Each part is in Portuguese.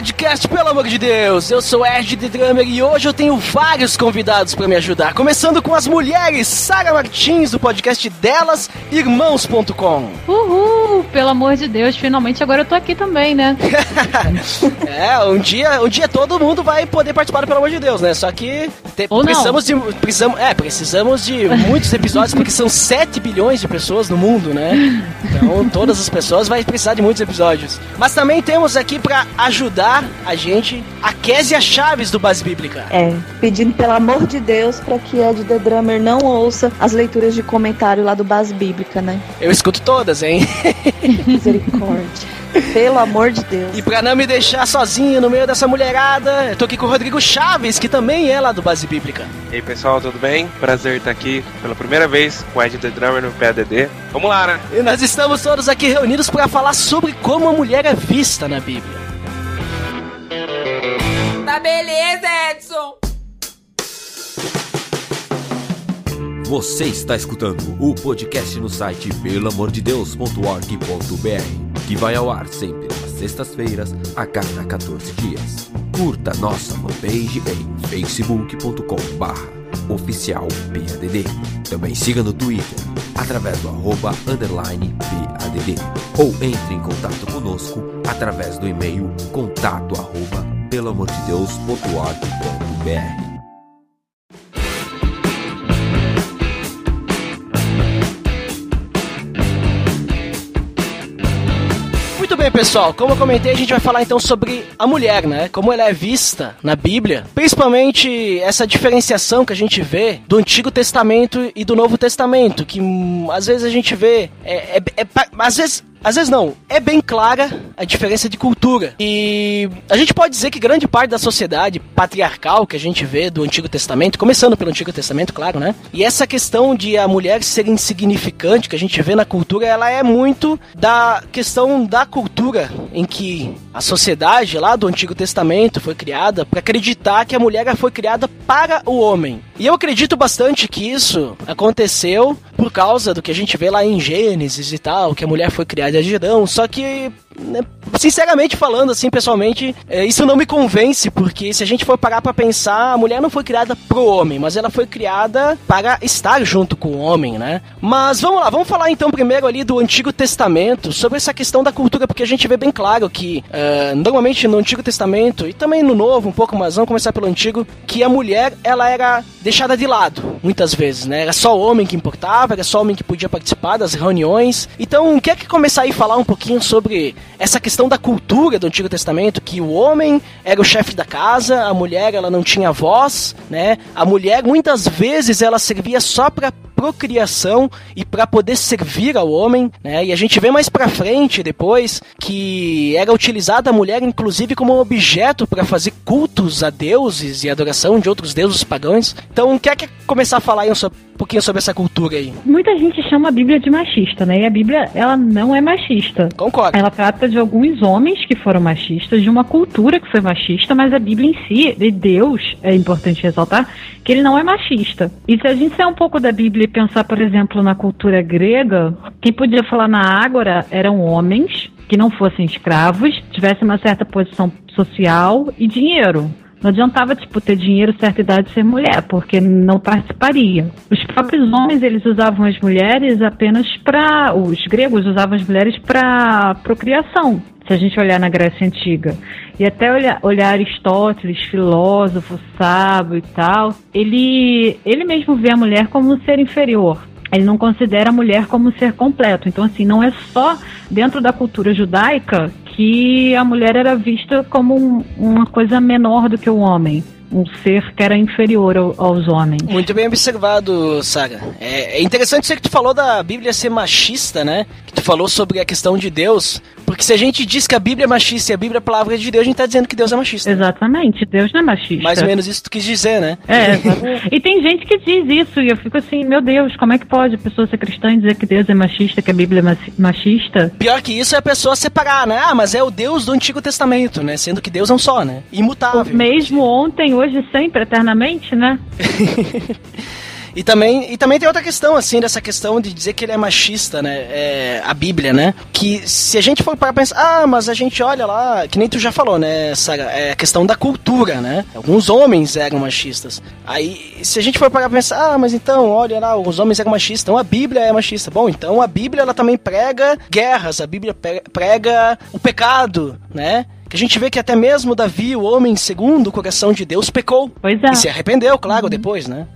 Podcast, pelo amor de Deus! Eu sou Ed The Drummer e hoje eu tenho vários convidados pra me ajudar. Começando com as mulheres, Sara Martins, do podcast delas, irmãos.com. Uhul! Pelo amor de Deus, finalmente agora eu tô aqui também, né? é, um dia, um dia todo mundo vai poder participar do Pelo amor de Deus, né? Só que te, Ou não. precisamos de precisamos, é, precisamos de muitos episódios porque são 7 bilhões de pessoas no mundo, né? Então, todas as pessoas vai precisar de muitos episódios. Mas também temos aqui pra ajudar a gente a Késia Chaves do Base Bíblica. É, pedindo pelo amor de Deus para que Ed The Drummer não ouça as leituras de comentário lá do Base Bíblica, né? Eu escuto todas, hein? Misericórdia. Pelo amor de Deus. E pra não me deixar sozinho no meio dessa mulherada, eu tô aqui com o Rodrigo Chaves, que também é lá do Base Bíblica. E aí pessoal, tudo bem? Prazer estar aqui pela primeira vez com o Ed The Drummer no PADD. Vamos lá, né? E nós estamos todos aqui reunidos para falar sobre como a mulher é vista na Bíblia. Tá beleza, Edson! Você está escutando o podcast no site pelamordedeus.org.br, que vai ao ar sempre às sextas-feiras, a cada 14 dias. Curta nossa fanpage em facebook.com/barra oficial PADD. Também siga no Twitter, através do arroba underline PADD. Ou entre em contato conosco através do e-mail contato arroba pelamordedeus.org.br. pessoal. Como eu comentei, a gente vai falar então sobre a mulher, né? Como ela é vista na Bíblia. Principalmente essa diferenciação que a gente vê do Antigo Testamento e do Novo Testamento. Que hum, às vezes a gente vê. É, é- é às vezes. Às vezes não, é bem clara a diferença de cultura. E a gente pode dizer que grande parte da sociedade patriarcal que a gente vê do Antigo Testamento, começando pelo Antigo Testamento, claro, né? E essa questão de a mulher ser insignificante que a gente vê na cultura, ela é muito da questão da cultura em que a sociedade lá do Antigo Testamento foi criada para acreditar que a mulher foi criada para o homem. E eu acredito bastante que isso aconteceu por causa do que a gente vê lá em Gênesis e tal, que a mulher foi criada de Adão, só que sinceramente falando, assim, pessoalmente, é, isso não me convence, porque se a gente for parar pra pensar, a mulher não foi criada pro homem, mas ela foi criada para estar junto com o homem, né? Mas vamos lá, vamos falar então primeiro ali do Antigo Testamento, sobre essa questão da cultura, porque a gente vê bem claro que, é, normalmente no Antigo Testamento, e também no Novo um pouco, mas vamos começar pelo Antigo, que a mulher, ela era deixada de lado, muitas vezes, né? Era só o homem que importava, era só o homem que podia participar das reuniões. Então, quer que começar aí a falar um pouquinho sobre essa questão da cultura do Antigo Testamento, que o homem era o chefe da casa, a mulher ela não tinha voz, né? A mulher muitas vezes ela servia só para procriação e para poder servir ao homem, né? E a gente vê mais para frente depois que era utilizada a mulher inclusive como objeto para fazer cultos a deuses e adoração de outros deuses pagãos. Então, quer que começar a falar aí so- um pouquinho sobre essa cultura aí? Muita gente chama a Bíblia de machista, né? E a Bíblia, ela não é machista. Concordo. Ela trata de alguns homens que foram machistas, de uma cultura que foi machista, mas a Bíblia em si, de Deus, é importante ressaltar, que ele não é machista. E se a gente sair um pouco da Bíblia e pensar, por exemplo, na cultura grega, quem podia falar na Ágora eram homens que não fossem escravos, tivessem uma certa posição social e dinheiro. Não adiantava, tipo, ter dinheiro, certa idade e ser mulher, porque não participaria. Os próprios homens, eles usavam as mulheres apenas para... Os gregos usavam as mulheres para procriação, se a gente olhar na Grécia Antiga. E até olhar, olhar Aristóteles, filósofo, sábio e tal, ele, ele mesmo vê a mulher como um ser inferior. Ele não considera a mulher como um ser completo. Então, assim, não é só dentro da cultura judaica que a mulher era vista como um- uma coisa menor do que o homem. Um ser que era inferior ao, aos homens. Muito bem observado, Saga. É, é interessante isso que tu falou da Bíblia ser machista, né? Que tu falou sobre a questão de Deus. Porque se a gente diz que a Bíblia é machista e a Bíblia é a palavra de Deus, a gente tá dizendo que Deus é machista. Exatamente, Deus não é machista. Mais ou menos isso que tu quis dizer, né? É, e tem gente que diz isso, e eu fico assim, meu Deus, como é que pode a pessoa ser cristã e dizer que Deus é machista, que a Bíblia é machista? Pior que isso é a pessoa separar, né? Ah, mas é o Deus do Antigo Testamento, né? Sendo que Deus é um só, né? Imutável. Mesmo ontem, hoje, sempre, eternamente, né? E também, e também tem outra questão, assim, dessa questão de dizer que ele é machista, né? É, a Bíblia, né? Que se a gente for para pensar, ah, mas a gente olha lá, que nem tu já falou, né, Sara? É a questão da cultura, né? Alguns homens eram machistas. Aí, se a gente for para pensar, ah, mas então, olha lá, os homens eram machistas, então a Bíblia é machista. Bom, então a Bíblia, ela também prega guerras, a Bíblia prega o pecado, né? Que a gente vê que até mesmo Davi, o homem segundo o coração de Deus, pecou. Pois é. E se arrependeu, claro, uhum. depois, né?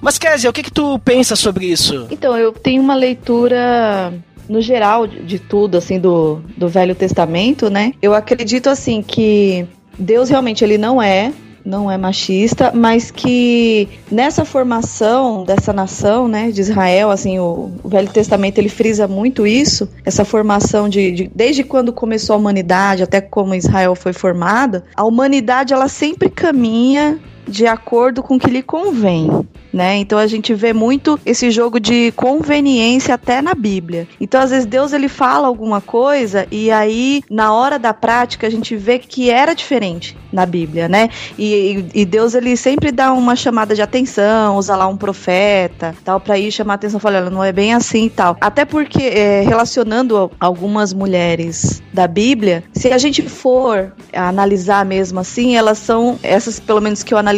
Mas, Kézia, o que, que tu pensa sobre isso? Então, eu tenho uma leitura no geral de tudo assim do, do Velho Testamento, né? Eu acredito assim que Deus realmente ele não é não é machista, mas que nessa formação dessa nação, né, de Israel, assim, o, o Velho Testamento ele frisa muito isso, essa formação de, de, desde quando começou a humanidade até como Israel foi formada, a humanidade ela sempre caminha de acordo com o que lhe convém. Né? Então a gente vê muito esse jogo de conveniência até na Bíblia. Então às vezes Deus ele fala alguma coisa e aí na hora da prática a gente vê que era diferente na Bíblia, né? E, e Deus ele sempre dá uma chamada de atenção, usa lá um profeta, tal, para ir chamar a atenção, falar, não é bem assim e tal. Até porque é, relacionando algumas mulheres da Bíblia, se a gente for analisar mesmo assim, elas são essas pelo menos que eu analisei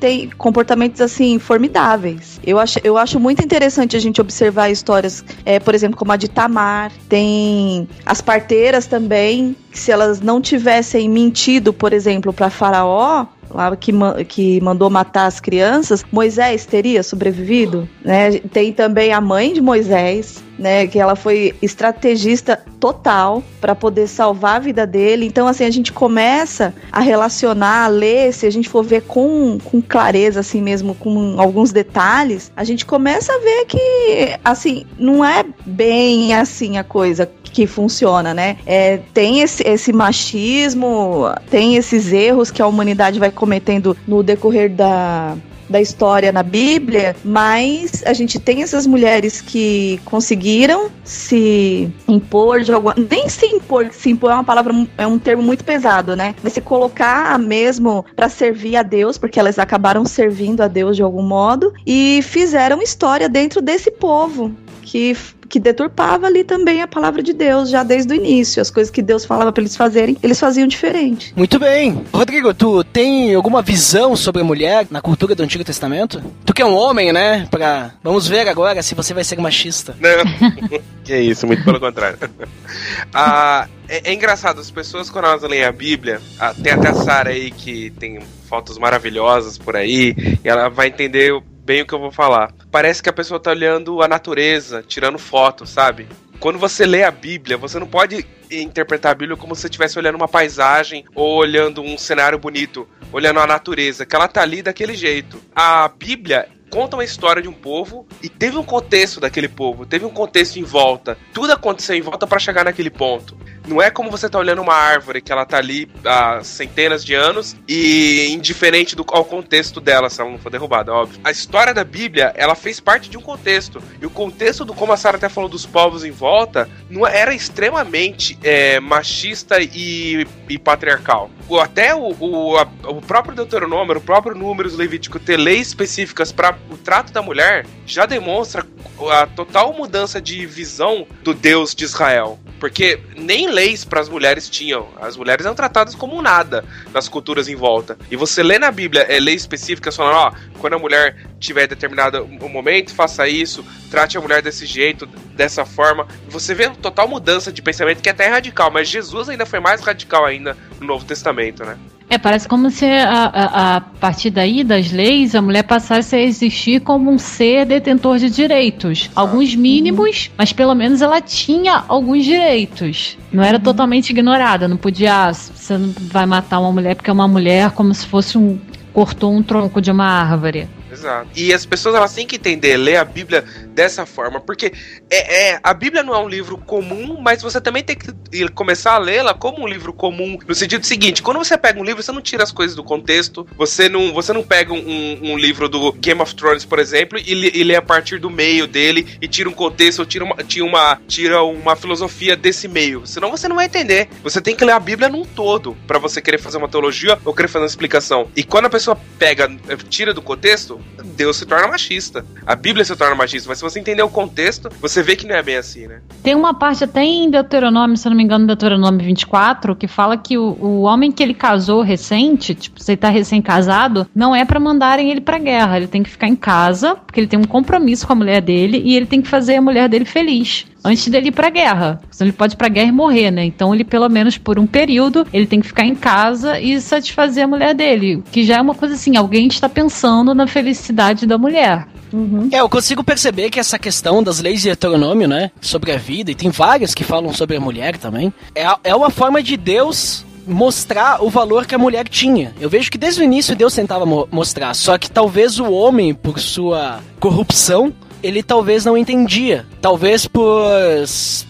tem comportamentos assim formidáveis. Eu acho, eu acho muito interessante a gente observar histórias, é, por exemplo, como a de Tamar. Tem as parteiras também, que se elas não tivessem mentido, por exemplo, para Faraó, lá que, que mandou matar as crianças, Moisés teria sobrevivido, né? Tem também a mãe de Moisés, né, que ela foi estrategista total para poder salvar a vida dele. Então, assim, a gente começa a relacionar, a ler, se a gente for ver com, com clareza, assim mesmo, com alguns detalhes, a gente começa a ver que, assim, não é bem assim a coisa que funciona, né? É, tem esse, esse machismo, tem esses erros que a humanidade vai cometendo no decorrer da, da história na Bíblia, mas a gente tem essas mulheres que conseguiram se impor de alguma. Nem se impor, se impor é uma palavra, é um termo muito pesado, né? Mas se colocar mesmo para servir a Deus, porque elas acabaram servindo a Deus de algum modo, e fizeram história dentro desse povo que que deturpava ali também a palavra de Deus já desde o início. As coisas que Deus falava para eles fazerem, eles faziam diferente. Muito bem. Rodrigo, tu tem alguma visão sobre a mulher na cultura do Antigo Testamento? Tu que é um homem, né? Pra... Vamos ver agora se você vai ser machista. Não. que isso, muito pelo contrário. ah, é, é, engraçado, as pessoas quando elas leem a Bíblia, ah, tem até a Sara aí que tem fotos maravilhosas por aí, e ela vai entender bem o que eu vou falar. Parece que a pessoa tá olhando a natureza, tirando fotos, sabe? Quando você lê a Bíblia, você não pode interpretar a Bíblia como se você estivesse olhando uma paisagem ou olhando um cenário bonito, olhando a natureza, que ela tá ali daquele jeito. A Bíblia conta uma história de um povo e teve um contexto daquele povo, teve um contexto em volta. Tudo aconteceu em volta para chegar naquele ponto. Não é como você tá olhando uma árvore que ela tá ali há centenas de anos e indiferente do, ao contexto dela, se ela não for derrubada, óbvio. A história da Bíblia, ela fez parte de um contexto. E o contexto do, como a Sarah até falou, dos povos em volta, não era extremamente é, machista e, e patriarcal. Até o, o, a, o próprio Deuteronômio, o próprio Números Levítico ter leis específicas para o trato da mulher já demonstra a total mudança de visão do Deus de Israel. Porque nem leis para as mulheres tinham. As mulheres eram tratadas como nada nas culturas em volta. E você lê na Bíblia é, leis específicas falando, ó, quando a mulher tiver determinado um momento, faça isso, trate a mulher desse jeito, dessa forma. Você vê total mudança de pensamento que é até radical, mas Jesus ainda foi mais radical ainda no Novo Testamento, né? É, parece como se a, a, a, partir daí das leis a mulher passasse a existir como um ser detentor de direitos. Alguns mínimos, uhum. mas pelo menos ela tinha alguns direitos. Não era uhum. totalmente ignorada. Não podia, ah, você não vai matar uma mulher porque é uma mulher como se fosse um cortou um tronco de uma árvore. Exato. E as pessoas elas têm que entender, ler a Bíblia dessa forma, porque é, é, a Bíblia não é um livro comum, mas você também tem que começar a lê-la como um livro comum, no sentido seguinte, quando você pega um livro, você não tira as coisas do contexto, você não, você não pega um, um livro do Game of Thrones, por exemplo, e, e lê a partir do meio dele e tira um contexto ou tira uma, tira uma, tira uma filosofia desse meio, senão você não vai entender. Você tem que ler a Bíblia num todo para você querer fazer uma teologia ou querer fazer uma explicação. E quando a pessoa pega, tira do contexto, Deus se torna machista. A Bíblia se torna machista, mas se você entender o contexto, você vê que não é bem assim, né? Tem uma parte até em Deuteronômio, se eu não me engano, Deuteronômio 24, que fala que o, o homem que ele casou recente, tipo, você tá recém-casado, não é para mandarem ele pra guerra. Ele tem que ficar em casa, porque ele tem um compromisso com a mulher dele e ele tem que fazer a mulher dele feliz antes dele ir pra guerra. Senão ele pode ir pra guerra e morrer, né? Então ele, pelo menos por um período, ele tem que ficar em casa e satisfazer a mulher dele. Que já é uma coisa assim, alguém está pensando na felicidade da mulher. Uhum. É, eu consigo perceber que essa questão das leis de heteronômio, né? Sobre a vida, e tem várias que falam sobre a mulher também, é, é uma forma de Deus mostrar o valor que a mulher tinha. Eu vejo que desde o início Deus tentava mo mostrar, só que talvez o homem, por sua corrupção, ele talvez não entendia. Talvez por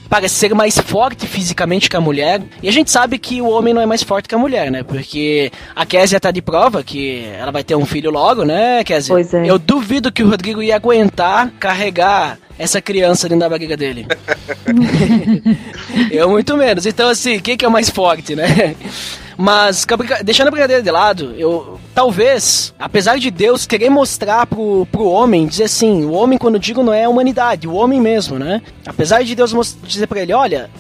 parecer mais forte fisicamente que a mulher. E a gente sabe que o homem não é mais forte que a mulher, né? Porque a Késia tá de prova que ela vai ter um filho logo, né, Késia? Pois é. Eu duvido que o Rodrigo ia aguentar carregar essa criança dentro da barriga dele. eu muito menos. Então, assim, quem que é o mais forte, né? Mas, deixando a brincadeira de lado, eu talvez, apesar de Deus querer mostrar pro, pro homem, dizer assim, o homem, quando digo, não é a humanidade, o homem mesmo, né? Apesar de Deus dizer para ele, olha,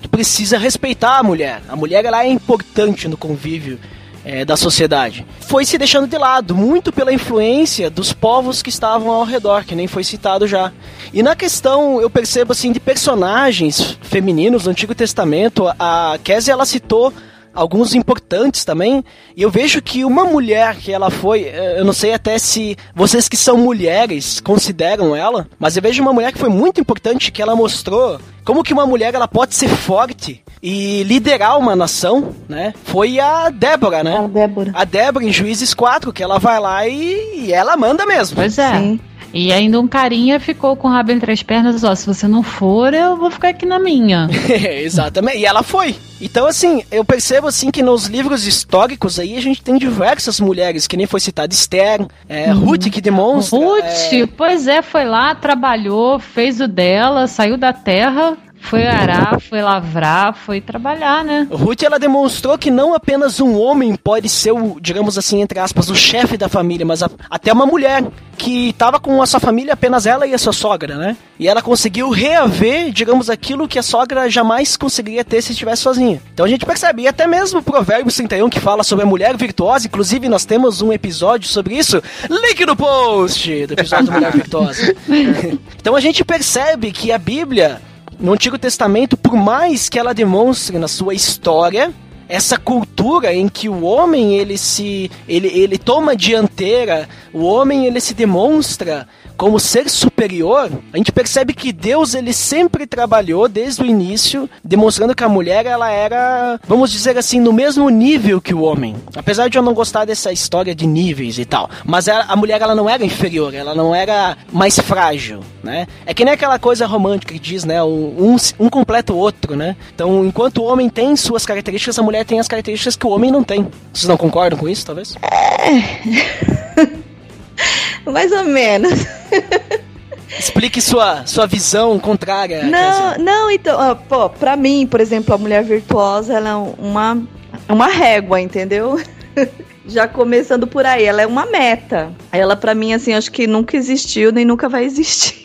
tu precisa respeitar a mulher. A mulher, ela é importante no convívio é, da sociedade. Foi se deixando de lado, muito pela influência dos povos que estavam ao redor, que nem foi citado já. E na questão, eu percebo assim, de personagens femininos do Antigo Testamento, a Kézia, ela citou alguns importantes também. E eu vejo que uma mulher que ela foi, eh, eu não sei até se vocês que são mulheres consideram ela, mas eu vejo uma mulher que foi muito importante que ela mostrou como que uma mulher ela pode ser forte e liderar uma nação, né? Foi a Débora, né? A Débora. A Débora em Juízes 4, que ela vai lá e, e ela manda mesmo. Pois é. Sim. E ainda um carinha ficou com o rabo entre as pernas, ó, se você não for, eu vou ficar aqui na minha. Exatamente. E ela foi. Então, assim, eu percebo assim que nos livros históricos aí a gente tem diversas mulheres, que nem foi citada Esther, é, uhum. Ruth que demonstra. Ruth, é... pois é, foi lá, trabalhou, fez o dela, saiu da terra, foi arar, foi lavrar, foi trabalhar, né? Ruth, ela demonstrou que não apenas um homem pode ser o, digamos assim, entre aspas, o chefe da família, mas a, até uma mulher que estava com a sua família, apenas ela e a sua sogra, né? E ela conseguiu reaver, digamos, aquilo que a sogra jamais conseguiria ter se estivesse sozinha. Então a gente percebe, e até mesmo o Provérbios 31 que fala sobre a mulher virtuosa, inclusive nós temos um episódio sobre isso, link no post do episódio da Mulher Virtuosa. então a gente percebe que a Bíblia no Antigo Testamento, por mais que ela demonstre na sua história essa cultura em que o homem ele se ele, ele toma dianteira, o homem ele se demonstra como ser superior, a gente percebe que Deus ele sempre trabalhou desde o início, demonstrando que a mulher ela era, vamos dizer assim, no mesmo nível que o homem. Apesar de eu não gostar dessa história de níveis e tal, mas ela, a mulher ela não era inferior, ela não era mais frágil, né? É que nem aquela coisa romântica que diz, né, um, um, completa o outro, né? Então, enquanto o homem tem suas características, a mulher tem as características que o homem não tem. Vocês não concordam com isso, talvez? É. Mais ou menos. Explique sua, sua visão contrária. Não, não, então, pô, pra mim, por exemplo, a mulher virtuosa, ela é uma, uma régua, entendeu? Já começando por aí, ela é uma meta. Ela, para mim, assim, acho que nunca existiu nem nunca vai existir.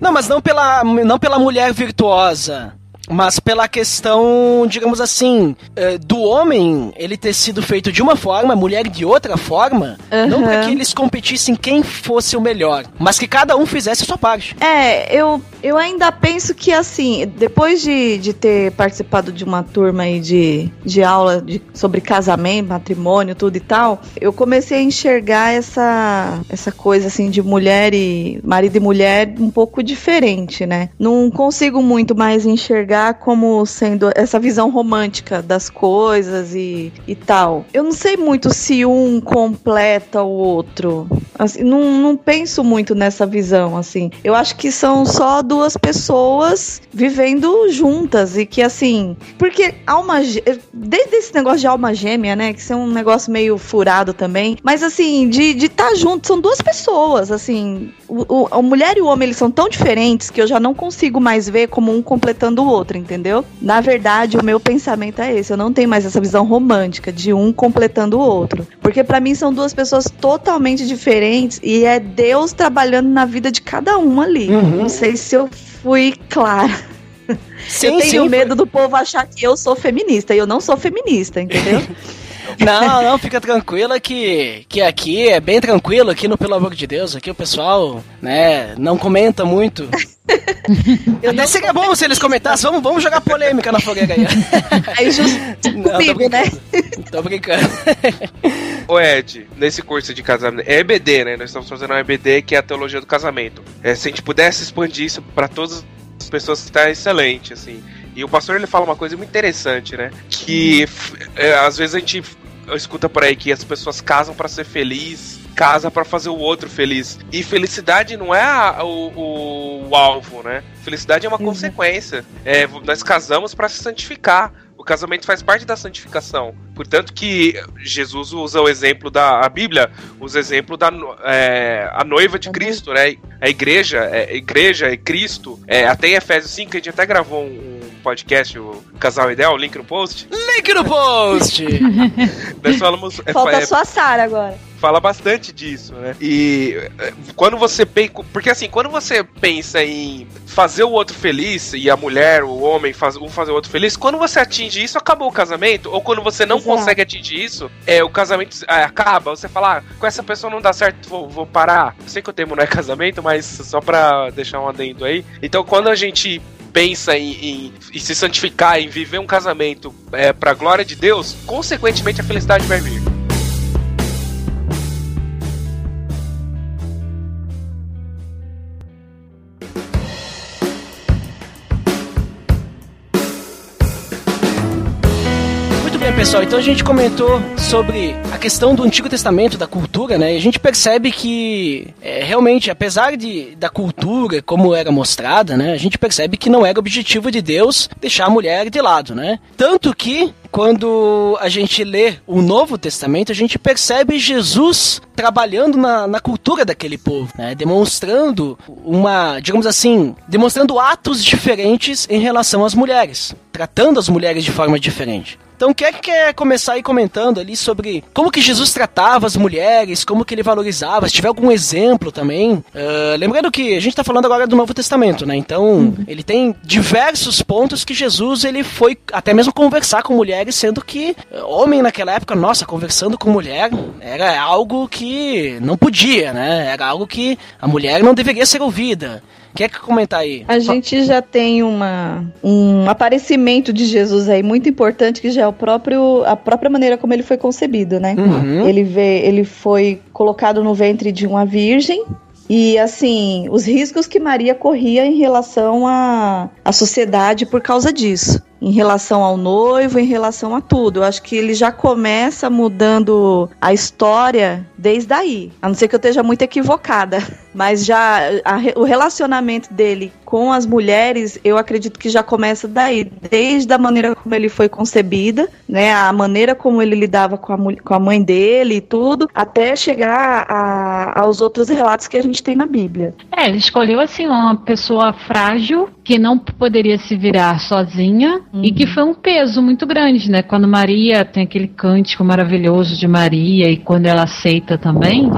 Não, mas não pela, não pela mulher virtuosa mas pela questão, digamos assim, eh, do homem ele ter sido feito de uma forma, mulher de outra forma, uhum. não para que eles competissem quem fosse o melhor, mas que cada um fizesse a sua parte. É, eu Eu ainda penso que, assim, depois de, de ter participado de uma turma aí de, de aula de, sobre casamento, matrimônio, tudo e tal, eu comecei a enxergar essa, essa coisa, assim, de mulher e marido e mulher um pouco diferente, né? Não consigo muito mais enxergar como sendo essa visão romântica das coisas e, e tal. Eu não sei muito se um completa o outro. Assim, não, não penso muito nessa visão, assim. Eu acho que são só duas pessoas vivendo juntas e que, assim. Porque alma. Desde esse negócio de alma gêmea, né? Que isso é um negócio meio furado também. Mas, assim, de estar tá junto, são duas pessoas, assim. O, o, a mulher e o homem, eles são tão diferentes que eu já não consigo mais ver como um completando o outro, entendeu? Na verdade, o meu pensamento é esse. Eu não tenho mais essa visão romântica de um completando o outro. Porque para mim são duas pessoas totalmente diferentes e é Deus trabalhando na vida de cada um ali. Uhum. Não sei se eu fui clara. Sim, eu tenho sim, medo foi... do povo achar que eu sou feminista e eu não sou feminista, entendeu? Não, não, fica tranquila que, que aqui é bem tranquilo, aqui no Pelo Amor de Deus, aqui o pessoal, né, não comenta muito. Eu Até seria bom se eles comentassem, vamos, vamos jogar polêmica na fogueira aí. Aí justo comigo, né? Tô brincando. Ô Ed, nesse curso de casamento, é EBD, né? Nós estamos fazendo um EBD que é a teologia do casamento. É, se a gente pudesse expandir isso para todas as pessoas, está excelente, assim. E o pastor ele fala uma coisa muito interessante, né? Que é, às vezes a gente escuta por aí que as pessoas casam para ser feliz, casa para fazer o outro feliz. E felicidade não é a, o, o, o, alvo, né? Felicidade é uma uhum. consequência. É, nós casamos para se santificar. O casamento faz parte da santificação. Portanto que Jesus usa o exemplo da a Bíblia, usa o exemplo da é, a noiva de Cristo, né? A igreja, é, a igreja é Cristo. É, até em Efésios 5, a gente até gravou um, um podcast, o Casal Ideal, link no post. Link no post! Nós falamos... É, Falta é, só a Sara agora fala bastante disso, né? E é, quando você pensa. Porque assim, quando você pensa em fazer o outro feliz, e a mulher, o homem, faz, um fazer o outro feliz, quando você atinge isso, acabou o casamento. Ou quando você não Exato. consegue atingir isso, é, o casamento é, acaba. Você fala, ah, com essa pessoa não dá certo, vou, vou parar. Eu sei que o termo não é casamento, mas só pra deixar um adendo aí. Então, quando a gente pensa em, em, em, se santificar, em viver um casamento é, para glória de Deus, consequentemente a felicidade vai vir. Pessoal, então a gente comentou sobre a questão do Antigo Testamento, da cultura, né? E a gente percebe que é, realmente, apesar de, da cultura como era mostrada, né? A gente percebe que não era objetivo de Deus deixar a mulher de lado, né? Tanto que quando a gente lê o Novo Testamento, a gente percebe Jesus trabalhando na, na cultura daquele povo, né? demonstrando uma, digamos assim, demonstrando atos diferentes em relação às mulheres, tratando as mulheres de forma diferente. Então, quem é que quer começar aí comentando ali sobre como que Jesus tratava as mulheres, como que ele valorizava, se tiver algum exemplo também. Uh, lembrando que a gente está falando agora do Novo Testamento, né? Então, uhum. ele tem diversos pontos que Jesus ele foi até mesmo conversar com mulheres, sendo que homem naquela época, nossa, conversando com mulher era algo que não podia, né? Era algo que a mulher não deveria ser ouvida. Quer que comentar aí? A gente já tem uma, um aparecimento de Jesus aí muito importante que já é o próprio a própria maneira como ele foi concebido, né? Uhum. Ele vê, ele foi colocado no ventre de uma virgem e assim, os riscos que Maria corria em relação à, à sociedade por causa disso em relação ao noivo, em relação a tudo. Eu acho que ele já começa mudando a história desde aí. A não ser que eu esteja muito equivocada. Mas já a, o relacionamento dele com as mulheres, eu acredito que já começa daí, desde a maneira como ele foi concebida, né, a maneira como ele lidava com a, com a mãe dele e tudo, até chegar a, aos outros relatos que a gente tem na Bíblia. É, ele escolheu assim uma pessoa frágil que não poderia se virar sozinha uhum. e que foi um peso muito grande, né? Quando Maria tem aquele cântico maravilhoso de Maria e quando ela aceita também,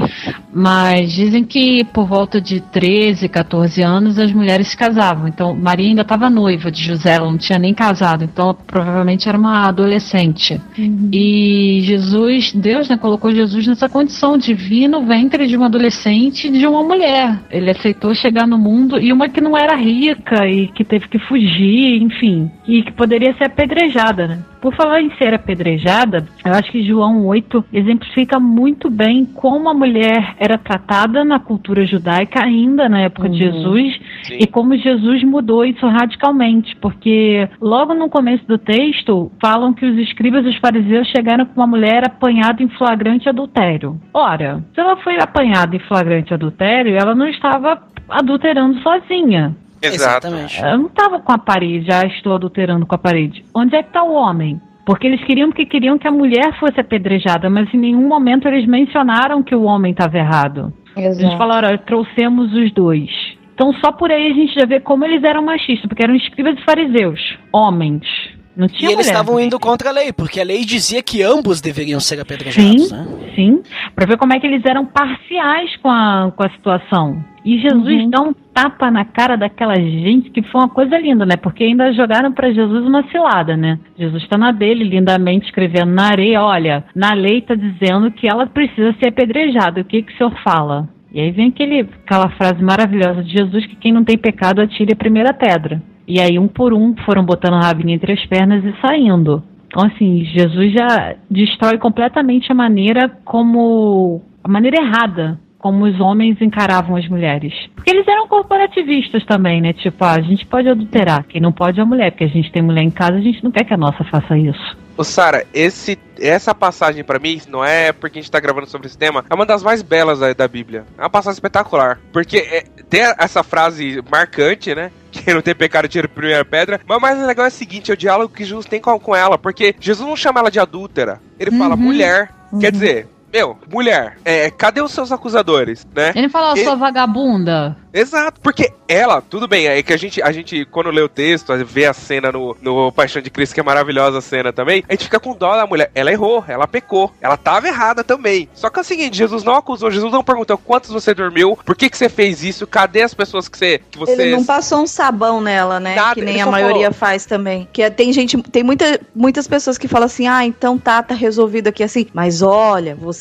Mas dizem que por volta de 13, 14 anos as mulheres se casavam. Então Maria ainda estava noiva de José, ela não tinha nem casado. Então ela provavelmente era uma adolescente. Uhum. E Jesus, Deus, né, colocou Jesus nessa condição de vir no ventre de uma adolescente e de uma mulher. Ele aceitou chegar no mundo e uma que não era rica e que teve que fugir, enfim, e que poderia ser apedrejada, né? Por falar em ser apedrejada, eu acho que João 8 exemplifica muito bem como a mulher era tratada na cultura judaica ainda na época uhum. de Jesus Sim. e como Jesus mudou isso radicalmente, porque logo no começo do texto falam que os escribas e os fariseus chegaram com uma mulher apanhada em flagrante adultério. Ora, se ela foi apanhada em flagrante adultério, ela não estava adulterando sozinha. Exatamente. Eu não estava com a parede, já estou adulterando com a parede. Onde é que está o homem? Porque eles queriam que queriam que a mulher fosse apedrejada, mas em nenhum momento eles mencionaram que o homem estava errado. Exato. Eles falaram, trouxemos os dois. Então só por aí a gente já vê como eles eram machistas, porque eram escribas e fariseus, homens. Não tinha e eles estavam indo contra a lei, porque a lei dizia que ambos deveriam ser apedrejados. Sim, né? sim. Para ver como é que eles eram parciais com a, com a situação. E Jesus uhum. dá um tapa na cara daquela gente que foi uma coisa linda, né? Porque ainda jogaram para Jesus uma cilada, né? Jesus está na dele, lindamente escrevendo na areia: olha, na lei está dizendo que ela precisa ser apedrejada. O que, que o senhor fala? E aí vem aquele, aquela frase maravilhosa de Jesus: que quem não tem pecado atire a primeira pedra. E aí, um por um, foram botando a rabinha entre as pernas e saindo. Então, assim, Jesus já destrói completamente a maneira como. a maneira errada como os homens encaravam as mulheres. Porque eles eram corporativistas também, né? Tipo, ah, a gente pode adulterar, quem não pode é a mulher, porque a gente tem mulher em casa, a gente não quer que a nossa faça isso. Ô Sara, esse essa passagem para mim não é porque a gente tá gravando sobre esse tema, é uma das mais belas da, da Bíblia. É uma passagem espetacular, porque é, tem essa frase marcante, né? Quem não tem pecado tira a primeira pedra. Mas o mais legal é o seguinte: é o diálogo que Jesus tem com, com ela. Porque Jesus não chama ela de adúltera. Ele uhum. fala mulher. Uhum. Quer dizer, meu, mulher, é, cadê os seus acusadores, né? Ele fala, Ele... sua vagabunda. Exato, porque ela, tudo bem, é que a gente, a gente quando lê o texto, vê a cena no, no Paixão de Cristo, que é maravilhosa a cena também, a gente fica com dó da mulher. Ela errou, ela pecou, ela tava errada também. Só que é o seguinte, Jesus não acusou, Jesus não perguntou quantos você dormiu, por que que você fez isso, cadê as pessoas que você... Que você... Ele não passou um sabão nela, né? Nada, que nem a maioria falou... faz também. Que é, tem gente, tem muita, muitas pessoas que falam assim, ah, então tá, tá resolvido aqui assim. Mas olha, você...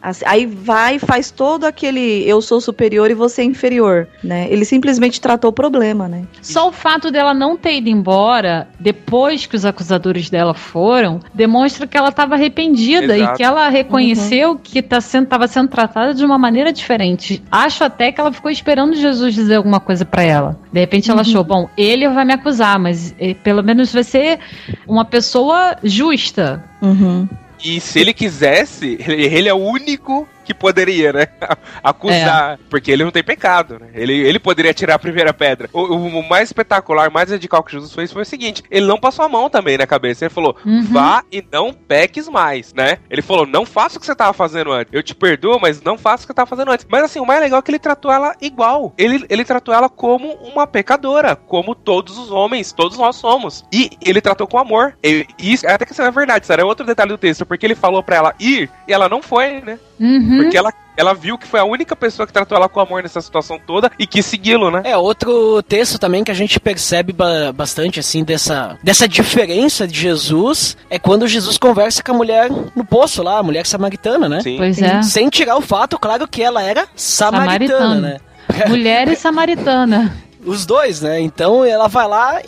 Assim, aí vai e faz todo aquele eu sou superior e você é inferior, né? Ele simplesmente tratou o problema, né? Só o fato dela não ter ido embora depois que os acusadores dela foram demonstra que ela estava arrependida Exato. e que ela reconheceu uhum. que estava tá sendo, sendo tratada de uma maneira diferente. Acho até que ela ficou esperando Jesus dizer alguma coisa para ela. De repente ela uhum. achou, bom, ele vai me acusar, mas eh, pelo menos vai ser uma pessoa justa. Uhum. E se ele quisesse, ele, é o único que poderia, né? Acusar. É. Porque ele não tem pecado, né? Ele, ele poderia tirar a primeira pedra. O, o, mais espetacular, mais radical que Jesus fez foi o seguinte: ele não passou a mão também na cabeça. Ele falou: uhum. vá e não peques mais, né? Ele falou: não faça o que você tava fazendo antes. Eu te perdoo, mas não faça o que você tava fazendo antes. Mas assim, o mais legal é que ele tratou ela igual. Ele, ele tratou ela como uma pecadora, como todos os homens, todos nós somos. E ele tratou com amor. E, isso, até que isso é verdade, isso é outro detalhe do texto, porque ele falou pra ela ir e ela não foi, né? Uhum. Porque ela ela viu que foi a única pessoa que tratou ela com amor nessa situação toda e quis segui-lo, né? É, outro texto também que a gente percebe ba bastante, assim, dessa, dessa diferença de Jesus é quando Jesus conversa com a mulher no poço lá, a mulher samaritana, né? Sim. Pois é. Sem tirar o fato, claro, que ela era samaritana, samaritana. né? Mulher e samaritana. Os dois, né? Então ela vai lá,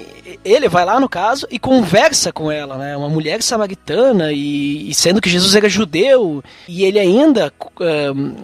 ele vai lá no caso e conversa com ela, né? Uma mulher samaritana e, e sendo que Jesus era judeu e ele ainda,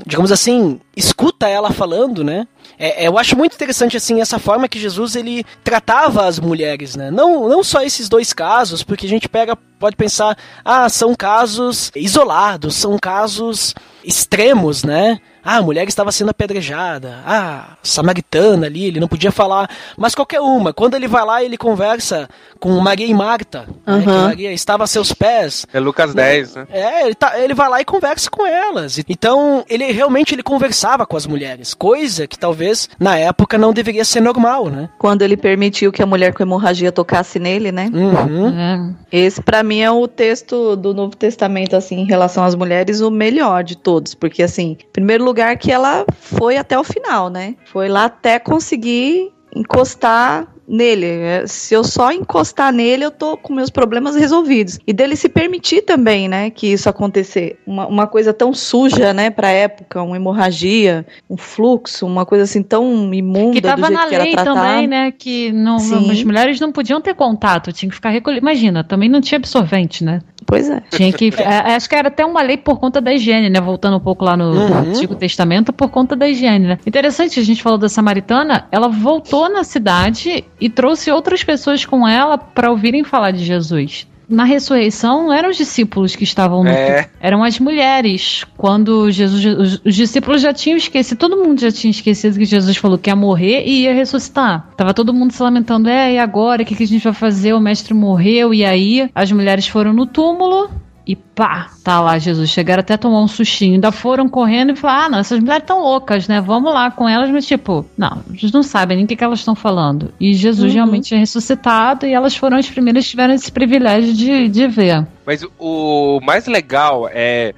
digamos assim, escuta ela falando, né? É, eu acho muito interessante assim essa forma que Jesus ele tratava as mulheres, né? Não, não só esses dois casos, porque a gente pega pode pensar, ah, são casos isolados, são casos extremos, né? Ah, a mulher estava sendo apedrejada. Ah, samaritana ali, ele não podia falar. Mas qualquer uma. Quando ele vai lá, ele conversa com Maria e Marta. Uhum. Né, que Maria estava a seus pés. É Lucas né? 10, né? É, ele, tá, ele vai lá e conversa com elas. Então, ele realmente ele conversava conversava com as mulheres, coisa que talvez na época não deveria ser normal, né? Quando ele permitiu que a mulher com hemorragia tocasse nele, né? Uhum. É. Esse pra mim é o texto do Novo Testamento assim em relação às mulheres o melhor de todos, porque assim, em primeiro lugar que ela foi até o final, né? Foi lá até conseguir encostar nele. É, Se eu só encostar nele, eu tô com meus problemas resolvidos. E dele se permitir também, né, que isso acontecer. Uma, uma coisa tão suja, né, pra época, uma hemorragia, um fluxo, uma coisa assim tão imunda Que do tava jeito na que era lei também, né? Que não, Sim. as mulheres não podiam ter contato, tinha que ficar recolhido. Imagina, também não tinha absorvente, né? Pois é. Tinha que. é, acho que era até uma lei por conta da higiene, né? Voltando um pouco lá no Uhum. Antigo Testamento, por conta da higiene, né? Interessante, a gente falou da Samaritana, ela voltou na cidade e trouxe outras pessoas com ela para ouvirem falar de Jesus. Na ressurreição, não eram os discípulos que estavam no É. eram as mulheres. Quando Jesus, os, os discípulos já tinham esquecido, todo mundo já tinha esquecido que Jesus falou que ia morrer e ia ressuscitar. Tava todo mundo se lamentando, é, e agora? O que, que a gente vai fazer? O mestre morreu, e aí? As mulheres foram no túmulo. E pá, tá lá Jesus. Chegaram até tomar um sustinho. Ainda foram correndo e falaram: Ah, não, essas mulheres estão loucas, né? Vamos lá com elas, mas tipo, não, eles não sabem nem o que, que elas estão falando. E Jesus realmente é ressuscitado e elas foram as primeiras que tiveram esse privilégio de, de ver. Mas o mais legal é,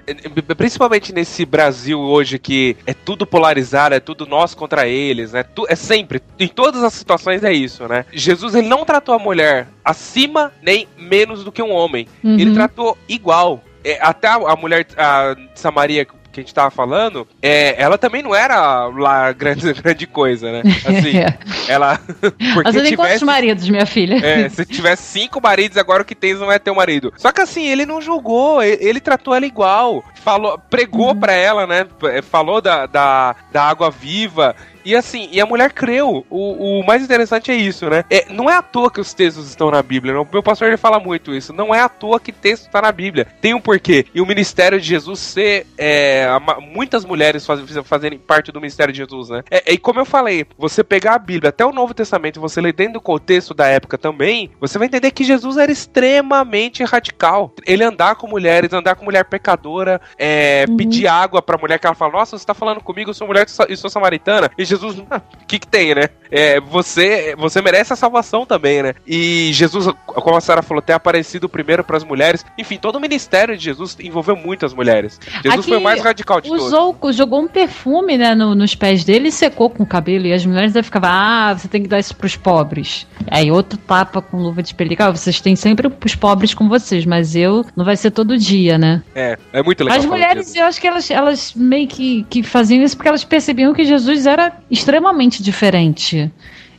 principalmente nesse Brasil hoje que é tudo polarizado, é tudo nós contra eles, né? É sempre, em todas as situações é isso, né? Jesus ele não tratou a mulher acima nem menos do que um homem. Uhum. Ele tratou igual. É, até a, a mulher a, de Samaria que a gente tava falando, é, ela também não era lá grande, grande coisa, né? Assim, É. ela. Porque Mas tem quantos tivesse- maridos, minha filha? é, se tivesse cinco maridos, agora o que tens não é teu marido. Só que assim, ele não julgou, ele, ele tratou ela igual. Falou, pregou pra ela, né? Falou da, da, da água viva. E assim, e a mulher creu. O, o mais interessante é isso, né? É, não é à toa que os textos estão na Bíblia. O meu pastor ele fala muito isso. Não é à toa que texto está na Bíblia. Tem um porquê. E o ministério de Jesus ser. é, muitas mulheres faz, fazerem parte do ministério de Jesus, né? É, e como eu falei, você pegar a Bíblia até o Novo Testamento você ler dentro do contexto da época também, você vai entender que Jesus era extremamente radical. Ele andar com mulheres, andar com mulher pecadora, é, pedir água pra mulher que ela fala: Nossa, você tá falando comigo, eu sou mulher e sou samaritana. E Jesus, o que que tem, né? É, você, você merece a salvação também, né? E Jesus, como a Sara falou, tem aparecido primeiro pras mulheres. Enfim, todo o ministério de Jesus envolveu muitas mulheres. Jesus Aqui, foi o mais radical de todos. Usou, jogou um perfume né, no- nos pés dele e secou com o cabelo. E as mulheres ficavam, ah, você tem que dar isso pros pobres. Aí outro tapa com luva de pelica. Ah, vocês têm sempre os pobres com vocês, mas eu não vai ser todo dia, né? É, é muito legal. As mulheres, eu acho que elas, elas meio que, que faziam isso porque elas percebiam que Jesus era extremamente diferente.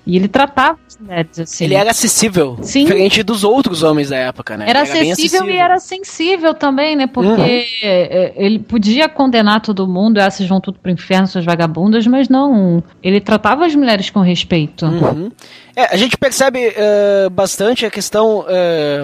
E ele tratava as mulheres assim. Ele era acessível, Sim. diferente dos outros homens da época, né? Era Ele bem acessível e era sensível também, né? Porque Uhum. é, ele podia condenar todo mundo, ah, vocês vão tudo pro inferno, suas vagabundas, mas não. Ele tratava as mulheres com respeito. Uhum. É, a gente percebe eh, bastante a questão. eh,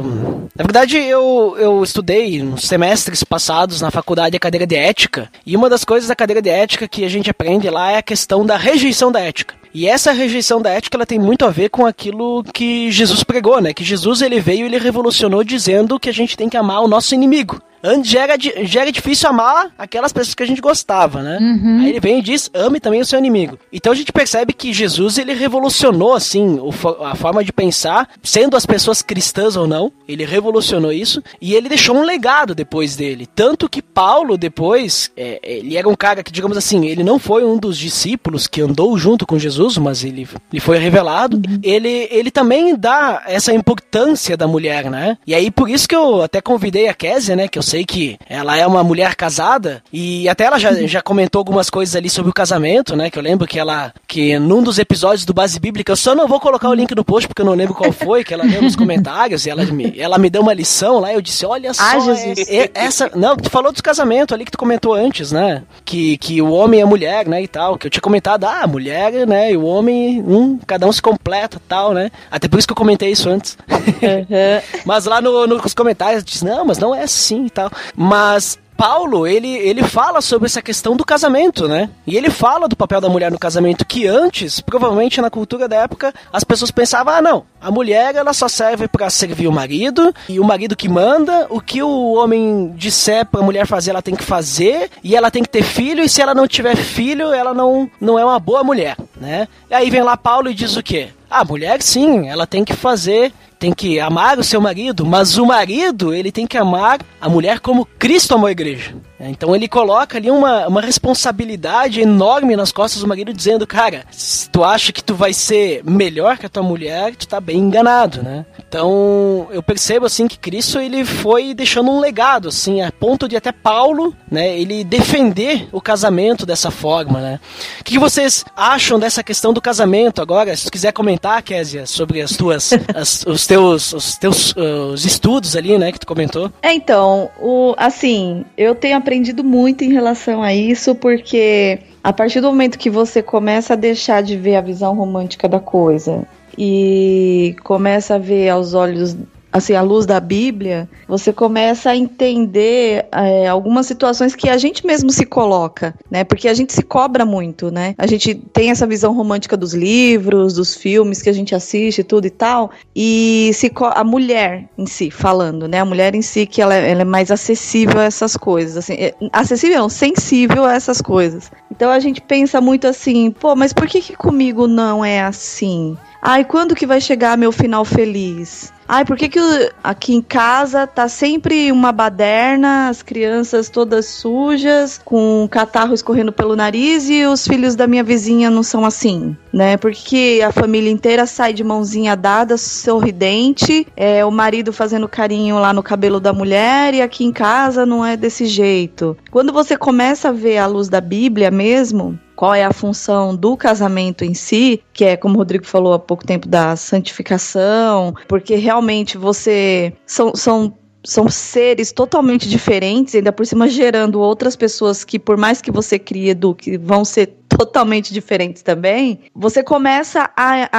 na verdade, eu, eu estudei nos semestres passados na faculdade a cadeira de ética, e uma das coisas da cadeira de ética que a gente aprende lá é a questão da rejeição da ética. E essa rejeição da ética ela tem muito a ver com aquilo que Jesus pregou, né? Que Jesus ele veio e ele revolucionou dizendo que a gente tem que amar o nosso inimigo. Antes já era, já era difícil amar aquelas pessoas que a gente gostava, né? Uhum. Aí ele vem e diz, ame também o seu inimigo. Então a gente percebe que Jesus, ele revolucionou, assim, a forma de pensar, sendo as pessoas cristãs ou não, ele revolucionou isso, e ele deixou um legado depois dele. Tanto que Paulo, depois, é, ele era um cara que, digamos assim, ele não foi um dos discípulos que andou junto com Jesus, mas ele, ele foi revelado. Ele, ele também dá essa importância da mulher, né? E aí, por isso que eu até convidei a Késia, né? Que eu sei que ela é uma mulher casada, e até ela já, já comentou algumas coisas ali sobre o casamento, né? Que eu lembro que ela, que num dos episódios do Base Bíblica, eu só não vou colocar o link no post porque eu não lembro qual foi, que ela deu nos comentários, e ela me, ela me deu uma lição lá, eu disse, olha só, Ah, Jesus. é- é- essa, não, tu falou dos casamentos ali que tu comentou antes, né? Que, que o homem é mulher, né, e tal, que eu tinha comentado, ah, mulher, né, e o homem, um, cada um se completa, tal, né? Até por isso que eu comentei isso antes. Mas lá no, nos comentários diz, não, mas não é assim e tal. Mas Paulo, ele, ele fala sobre essa questão do casamento, né? E ele fala do papel da mulher no casamento, que antes, provavelmente na cultura da época, as pessoas pensavam, ah, não, a mulher ela só serve para servir o marido, e o marido que manda, o que o homem disser pra mulher fazer, ela tem que fazer, e ela tem que ter filho, e se ela não tiver filho, ela não, não é uma boa mulher, né? E aí vem lá Paulo e diz o quê? A mulher sim, ela tem que fazer tem que amar o seu marido, mas o marido, ele tem que amar a mulher como Cristo amou a igreja. British Então ele coloca ali uma, uma responsabilidade enorme nas costas do marido, dizendo, cara, se tu acha que tu vai ser melhor que a tua mulher, tu tá bem enganado, né? Então eu percebo assim que Cristo ele foi deixando um legado, assim, a ponto de até Paulo, né, ele defender o casamento dessa forma, né? O que vocês acham dessa questão do casamento agora? Se tu quiser comentar, Késia, sobre as tuas, as, os teus, os teus os estudos ali, né, que tu comentou. É, então, o, assim, eu tenho aprendido muito em relação a isso, porque a partir do momento que você começa a deixar de ver a visão romântica da coisa e começa a ver aos olhos assim, à luz da Bíblia, você começa a entender é, algumas situações que a gente mesmo se coloca, né? Porque a gente se cobra muito, né? A gente tem essa visão romântica dos livros, dos filmes que a gente assiste, tudo e tal, e se a mulher em si, falando, né? A mulher em si que ela, é, ela é mais acessível a essas coisas, assim, é, acessível não, sensível a essas coisas. Então a gente pensa muito assim, pô, mas por que que comigo não é assim? Ai, quando que vai chegar meu final feliz? Ai, por que, que aqui em casa tá sempre uma baderna, as crianças todas sujas, com catarro escorrendo pelo nariz e os filhos da minha vizinha não são assim, né? Porque a família inteira sai de mãozinha dada, sorridente, é, o marido fazendo carinho lá no cabelo da mulher e aqui em casa não é desse jeito. Quando você começa a ver a luz da Bíblia mesmo, qual é a função do casamento em si, que é, como o Rodrigo falou há pouco tempo, da santificação, porque realmente você. São, são são seres totalmente diferentes, ainda por cima gerando outras pessoas que, por mais que você crie eduque, vão ser totalmente diferentes também, você começa a,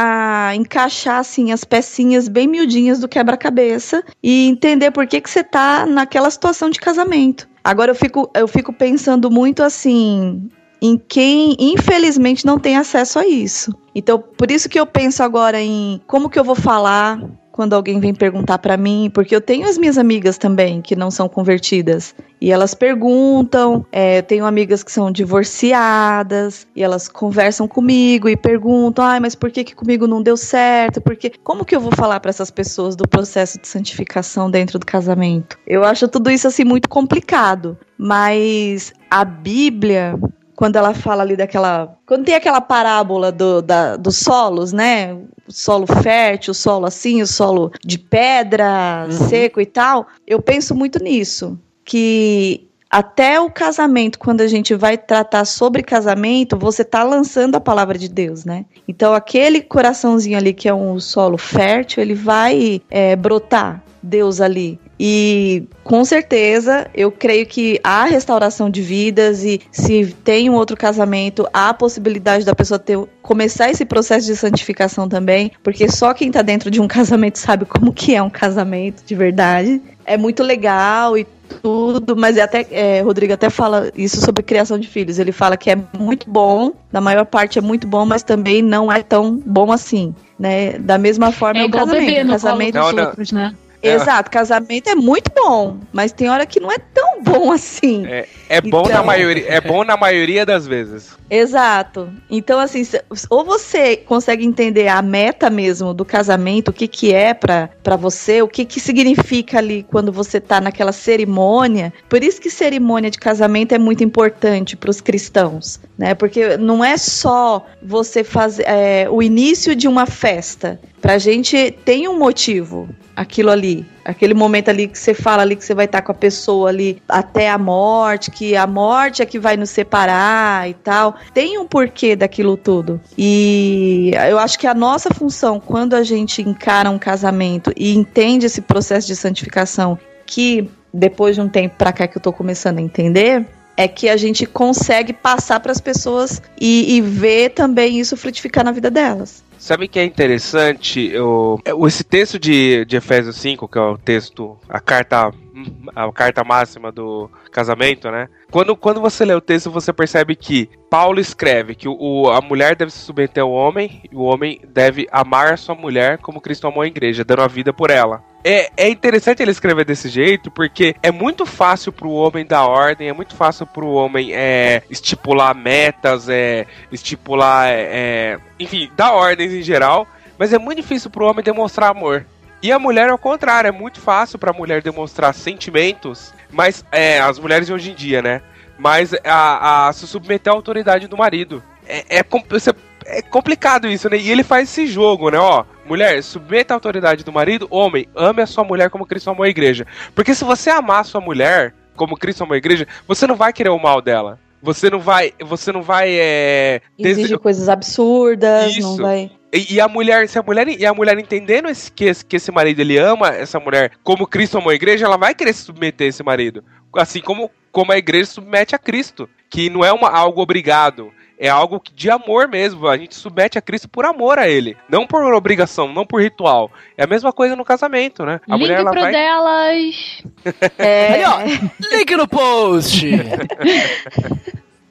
a encaixar assim as pecinhas bem miudinhas do quebra-cabeça e entender por que, que você tá naquela situação de casamento. Agora eu fico, eu fico pensando muito assim, em quem infelizmente não tem acesso a isso. Então, por isso que eu penso agora em como que eu vou falar quando alguém vem perguntar para mim, porque eu tenho as minhas amigas também que não são convertidas e elas perguntam. É, tenho amigas que são divorciadas e elas conversam comigo e perguntam: ai, mas por que, que comigo não deu certo? Porque como que eu vou falar para essas pessoas do processo de santificação dentro do casamento? Eu acho tudo isso assim muito complicado, mas a Bíblia quando ela fala ali daquela. Quando tem aquela parábola do, da, dos solos, né? O solo fértil, o solo assim, o solo de pedra, uhum. seco e tal. Eu penso muito nisso. Que até o casamento, quando a gente vai tratar sobre casamento, você tá lançando a palavra de Deus, né? Então aquele coraçãozinho ali que é um solo fértil, ele vai é, brotar Deus ali. E com certeza eu creio que há restauração de vidas e se tem um outro casamento, há a possibilidade da pessoa ter, começar esse processo de santificação também, porque só quem tá dentro de um casamento sabe como que é um casamento de verdade. É muito legal e tudo, mas é até é, Rodrigo até fala isso sobre criação de filhos. Ele fala que é muito bom, na maior parte é muito bom, mas também não é tão bom assim, né? Da mesma forma é, é o casamento, bebê casamento dos outros, né? É. Exato, casamento é muito bom, mas tem hora que não é tão bom assim. É, é bom então... na maioria, é bom na maioria das vezes. Exato. Então assim, ou você consegue entender a meta mesmo do casamento, o que que é para você, o que que significa ali quando você tá naquela cerimônia. Por isso que cerimônia de casamento é muito importante para os cristãos, né? Porque não é só você fazer é, o início de uma festa. Pra gente tem um motivo aquilo ali. Aquele momento ali que você fala ali que você vai estar com a pessoa ali até a morte, que a morte é que vai nos separar e tal. Tem um porquê daquilo tudo. E eu acho que a nossa função, quando a gente encara um casamento e entende esse processo de santificação, que depois de um tempo pra cá que eu tô começando a entender, é que a gente consegue passar para as pessoas e, e ver também isso frutificar na vida delas. Sabe que é interessante? Eu, esse texto de, de Efésios 5, que é o texto, a carta, a carta máxima do casamento, né? Quando, quando você lê o texto, você percebe que Paulo escreve que o, a mulher deve se submeter ao homem e o homem deve amar a sua mulher como Cristo amou a igreja, dando a vida por ela. É, é interessante ele escrever desse jeito, porque é muito fácil pro homem dar ordem, é muito fácil pro homem é, estipular metas, é, estipular, é, é enfim, dar ordens em geral, mas é muito difícil pro homem demonstrar amor. E a mulher, ao contrário, é muito fácil para a mulher demonstrar sentimentos, mas é, as mulheres de hoje em dia, né? Mas a, a se submeter à autoridade do marido. É, é, é, complicado isso, né? E ele faz esse jogo, né? Ó, mulher, submeta à autoridade do marido. Homem, ame a sua mulher como Cristo amou a igreja. Porque se você amar a sua mulher como Cristo amou a igreja, você não vai querer o mal dela. Você não vai. Você não vai. É, Exige coisas absurdas, Isso. não vai. E, e, a mulher, se a mulher e a mulher entendendo esse, que, esse, que esse marido ele ama essa mulher como Cristo amou a igreja, ela vai querer se submeter a esse marido. Assim como, como a igreja submete a Cristo. Que não é uma, algo obrigado. É algo de amor mesmo. A gente submete a Cristo por amor a ele. Não por obrigação, não por ritual. É a mesma coisa no casamento, né? A Link mulher, ela pro vai... delas. é... Aí, ó, link no post.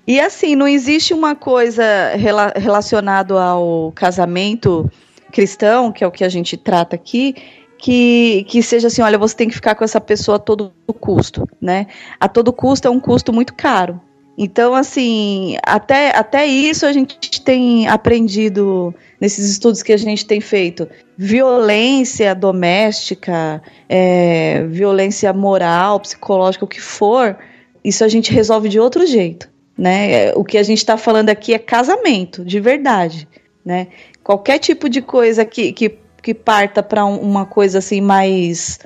E assim, não existe uma coisa rela relacionada ao casamento cristão, que é o que a gente trata aqui, que, que seja assim, olha, você tem que ficar com essa pessoa a todo custo, né? A todo custo é um custo muito caro. Então, assim, até, até isso a gente tem aprendido nesses estudos que a gente tem feito. Violência doméstica, é, violência moral, psicológica, o que for, isso a gente resolve de outro jeito né? O que a gente está falando aqui é casamento, de verdade, né? Qualquer tipo de coisa que, que, que parta para um, uma coisa assim mais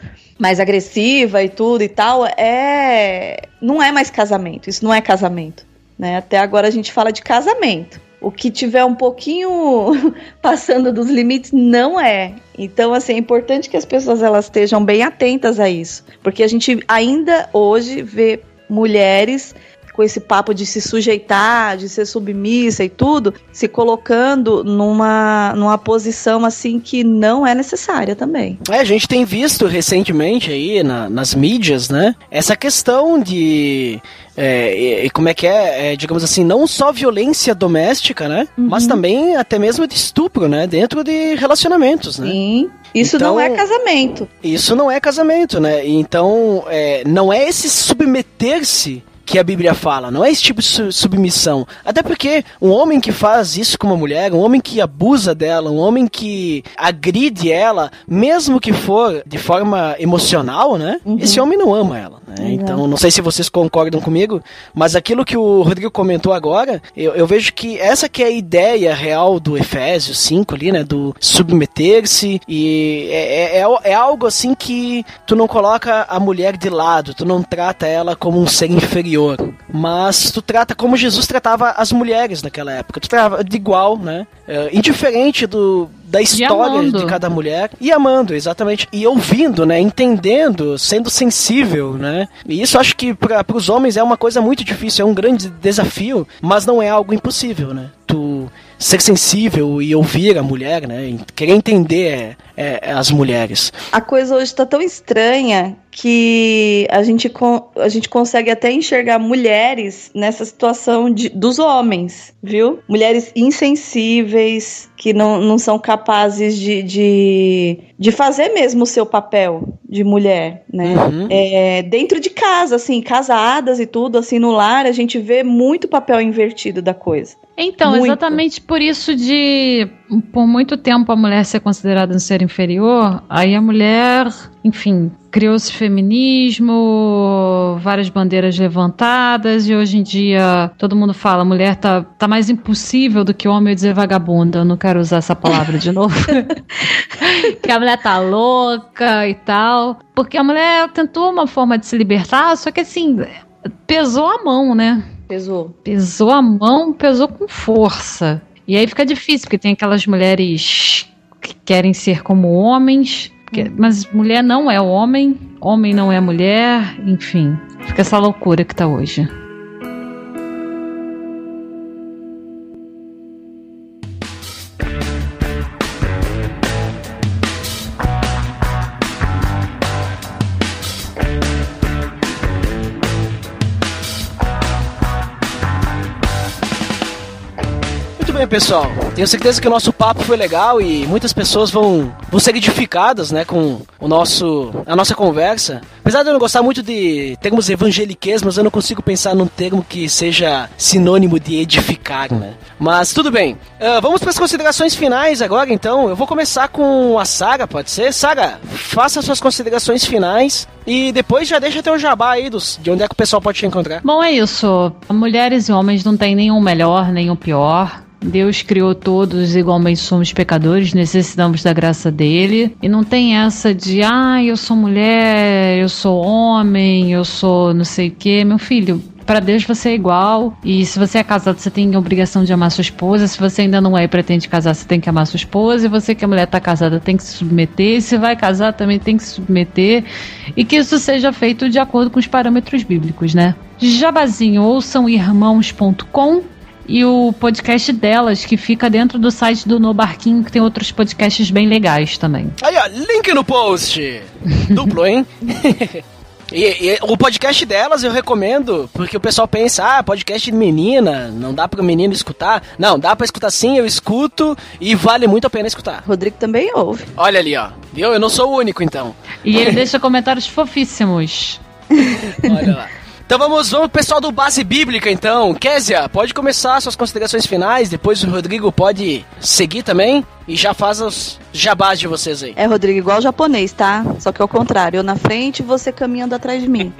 mais agressiva e tudo e tal, é não é mais casamento. Isso não é casamento, né? Até agora a gente fala de casamento. O que tiver um pouquinho passando dos limites não é. Então, assim, é importante que as pessoas elas estejam bem atentas a isso, porque a gente ainda hoje vê mulheres com esse papo de se sujeitar, de ser submissa e tudo, se colocando numa, numa posição assim que não é necessária também. É, a gente tem visto recentemente aí na, nas mídias, né, essa questão de é, e, como é que é, é, digamos assim, não só violência doméstica, né? Uhum. Mas também até mesmo de estupro, né? Dentro de relacionamentos, né? Sim. Isso então, não é casamento. Isso não é casamento, né? Então, é, não é esse submeter-se que a Bíblia fala, não é esse tipo de submissão. Até porque um homem que faz isso com uma mulher, um homem que abusa dela, um homem que agride ela, mesmo que for de forma emocional, né? Uhum. Esse homem não ama ela. Né? Então, não sei se vocês concordam comigo, mas aquilo que o Rodrigo comentou agora, eu, eu vejo que essa que é a ideia real do Efésios 5 ali, né? Do submeter-se e é, é, é, é algo assim que tu não coloca a mulher de lado, tu não trata ela como um ser inferior mas tu trata como Jesus tratava as mulheres naquela época. Tu tratava de igual, né? É, indiferente do, da história de cada mulher e amando, exatamente. E ouvindo, né? Entendendo, sendo sensível, né? E isso acho que para os homens é uma coisa muito difícil, é um grande desafio, mas não é algo impossível, né? Tu ser sensível e ouvir a mulher, né? Querer entender é, é, as mulheres. A coisa hoje está tão estranha que a gente, a gente consegue até enxergar mulheres nessa situação de, dos homens, viu? Mulheres insensíveis, que não, não são capazes de, de, de fazer mesmo o seu papel de mulher, né? Uhum. É, dentro de casa, assim, casadas e tudo, assim, no lar, a gente vê muito papel invertido da coisa. Então, muito. exatamente por isso de por muito tempo a mulher ser considerada um ser inferior, aí a mulher, enfim, criou-se feminismo, várias bandeiras levantadas e hoje em dia todo mundo fala, a mulher tá, tá mais impossível do que o homem eu dizer vagabunda, eu não quero usar essa palavra de novo. que a mulher tá louca e tal, porque a mulher tentou uma forma de se libertar, só que assim, pesou a mão, né? Pesou. Pesou a mão, pesou com força. E aí fica difícil, porque tem aquelas mulheres que querem ser como homens, hum. mas mulher não é homem, homem não é mulher, enfim. Fica essa loucura que tá hoje. Pessoal. Tenho certeza que o nosso papo foi legal e muitas pessoas vão, vão ser edificadas, né, com o nosso, a nossa conversa. Apesar de eu não gostar muito de termos evangeliques, mas eu não consigo pensar num termo que seja sinônimo de edificar, né? Mas tudo bem. Uh, vamos para as considerações finais agora, então. Eu vou começar com a Saga, pode ser? Saga, faça suas considerações finais e depois já deixa teu jabá aí dos, de onde é que o pessoal pode te encontrar. Bom, é isso. Mulheres e homens não tem nenhum melhor, nenhum pior. Deus criou todos igualmente somos pecadores, necessitamos da graça dele. E não tem essa de, ah, eu sou mulher, eu sou homem, eu sou não sei o quê. Meu filho, para Deus você é igual. E se você é casado, você tem a obrigação de amar sua esposa. Se você ainda não é e pretende casar, você tem que amar sua esposa. E você que é mulher tá casada tem que se submeter. E se vai casar, também tem que se submeter. E que isso seja feito de acordo com os parâmetros bíblicos, né? Jabazinho, ouçam irmãos.com e o podcast delas, que fica dentro do site do No Barquinho, que tem outros podcasts bem legais também. Aí, ó, link no post! Duplo, hein? E, e, o podcast delas eu recomendo, porque o pessoal pensa, ah, podcast de menina, não dá para o menino escutar. Não, dá para escutar sim, eu escuto e vale muito a pena escutar. Rodrigo também ouve. Olha ali, ó. Viu? Eu não sou o único, então. E ele deixa comentários fofíssimos. Olha lá. Então vamos, vamos pessoal do Base Bíblica então. Késia, pode começar suas considerações finais, depois o Rodrigo pode seguir também e já faz os jabás de vocês aí. É, Rodrigo, igual japonês, tá? Só que ao contrário, eu na frente e você caminhando atrás de mim.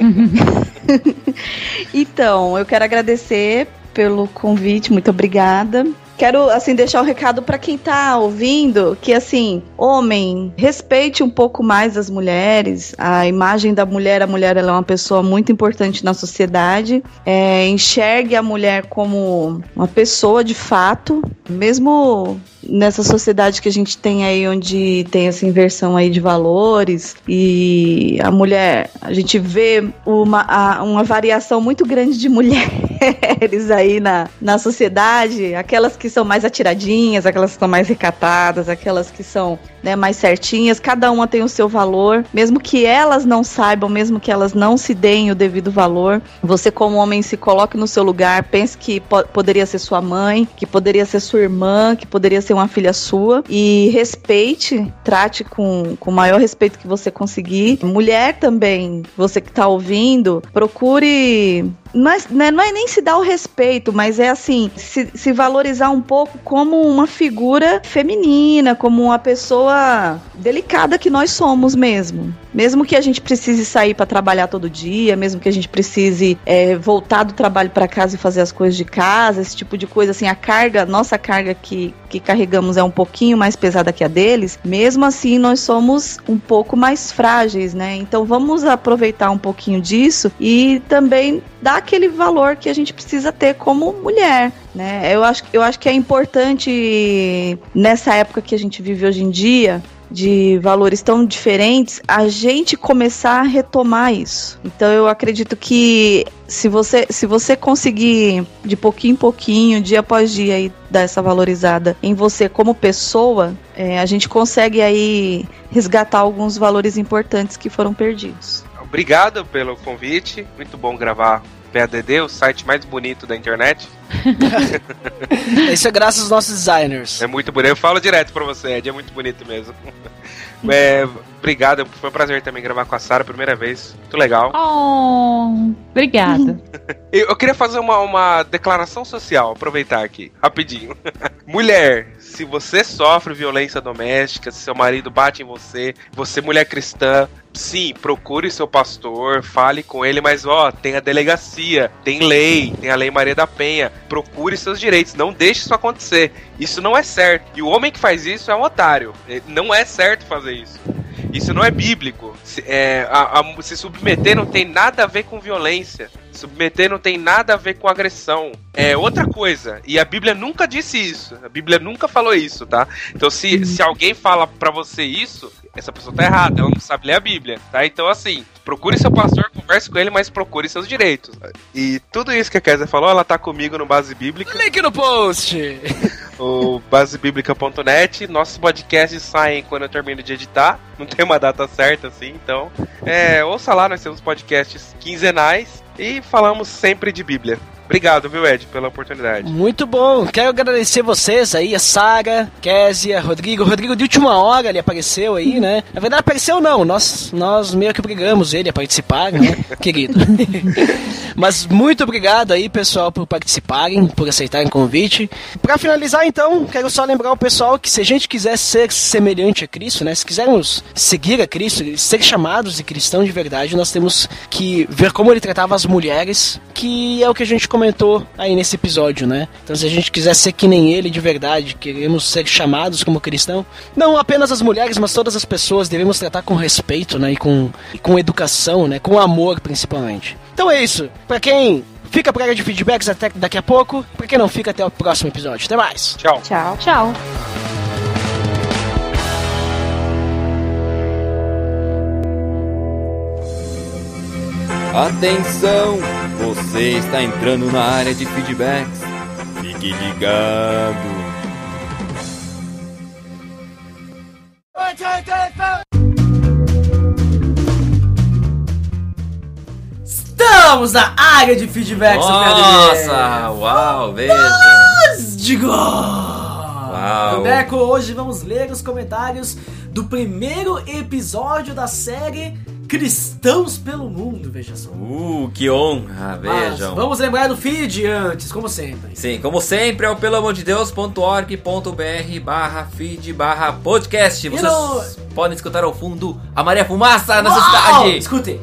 então, eu quero agradecer pelo convite, muito obrigada. Quero, assim, deixar um recado para quem tá ouvindo, que, assim, homem, respeite um pouco mais as mulheres, a imagem da mulher, a mulher ela é uma pessoa muito importante na sociedade, é, enxergue a mulher como uma pessoa de fato, mesmo nessa sociedade que a gente tem aí, onde tem essa inversão aí de valores e a mulher, a gente vê uma, a, uma variação muito grande de mulheres aí na, na sociedade, aquelas que são mais atiradinhas, aquelas que são mais recatadas, aquelas que são né, mais certinhas, cada uma tem o seu valor, mesmo que elas não saibam, mesmo que elas não se deem o devido valor, você como homem se coloque no seu lugar, pense que po poderia ser sua mãe, que poderia ser sua irmã, que poderia ser uma filha sua e respeite, trate com, com o maior respeito que você conseguir. Mulher também, você que está ouvindo, procure é, né, não é, nem se dar o respeito, mas é assim, se, se, valorizar um pouco como uma figura feminina, como uma pessoa delicada que nós somos mesmo. Mesmo que a gente precise sair para trabalhar todo dia, mesmo que a gente precise é, voltar do trabalho para casa e fazer as coisas de casa, esse tipo de coisa, assim, a carga, nossa carga que, que carregamos é um pouquinho mais pesada que a deles, mesmo assim nós somos um pouco mais frágeis, né? Então vamos aproveitar um pouquinho disso e também dar aquele valor que a gente precisa ter como mulher, né? Eu acho, eu acho que é importante nessa época que a gente vive hoje em dia, de valores tão diferentes, a gente começar a retomar isso. Então eu acredito que se você, se você conseguir de pouquinho em pouquinho, dia após dia, aí, dar essa valorizada em você como pessoa, é, a gente consegue aí resgatar alguns valores importantes que foram perdidos. Obrigado pelo convite, muito bom gravar PADD, o site mais bonito da internet. Isso é graças aos nossos designers. É muito bonito. Eu falo direto pra você, Ed, é muito bonito mesmo. É, obrigado, foi um prazer também gravar com a Sara, primeira vez. Muito legal. Oh, obrigada. Eu queria fazer uma, uma declaração social, aproveitar aqui, rapidinho. Mulher, se você sofre violência doméstica, se seu marido bate em você, você mulher cristã, sim, procure seu pastor, fale com ele, mas ó, tem a delegacia, tem lei, tem a lei Maria da Penha. Procure seus direitos, não deixe isso acontecer. Isso não é certo. E o homem que faz isso é um otário. Não é certo fazer isso. Isso não é bíblico. Se, é, a, a, se submeter não tem nada a ver com violência. Submeter não tem nada a ver com agressão. É outra coisa. E a Bíblia nunca disse isso. A Bíblia nunca falou isso, tá? Então, se, se alguém fala para você isso, essa pessoa tá errada, ela não sabe ler a Bíblia, tá? Então, assim, procure seu pastor, converse com ele, mas procure seus direitos. E tudo isso que a Kézia falou, ela tá comigo no Base Bíblica. Link no post! o basebiblica.net. Nossos podcasts saem quando eu termino de editar. Não tem uma data certa assim, então. É, ouça lá, nós temos podcasts quinzenais e falamos sempre de Bíblia. Obrigado, viu, Ed, pela oportunidade. Muito bom. Quero agradecer vocês aí, a Sara, Késia, Rodrigo. Rodrigo de última hora ele apareceu aí, né? Na verdade, apareceu não. Nós, nós meio que obrigamos ele a participar, né, querido? Mas muito obrigado aí, pessoal, por participarem, por aceitarem o convite. Para finalizar, então, quero só lembrar o pessoal que se a gente quiser ser semelhante a Cristo, né? Se quisermos seguir a Cristo, ser chamados de cristão de verdade, nós temos que ver como ele tratava as mulheres, que é o que a gente comentou aí nesse episódio, né? Então, se a gente quiser ser que nem ele de verdade, queremos ser chamados como cristão, não apenas as mulheres, mas todas as pessoas devemos tratar com respeito, né? E com, e com educação, né? Com amor, principalmente. Então é isso. Para quem fica por área de feedbacks até daqui a pouco, para quem não fica até o próximo episódio. Até mais. Tchau. Tchau. Tchau. Atenção! Você está entrando na área de feedbacks. Fique ligado. Estamos na área de feedbacks Nossa, uau, veja. Uau. Deco, hoje vamos ler os comentários do primeiro episódio da série Cristãos pelo Mundo, veja só. Uh, que honra, Mas vejam. vamos lembrar do feed antes, como sempre. Sim, como sempre, é o pelamordedeus.org.br barra feed barra podcast. Vocês podem escutar ao fundo a Maria Fumaça nessa Uau! cidade. Escutem.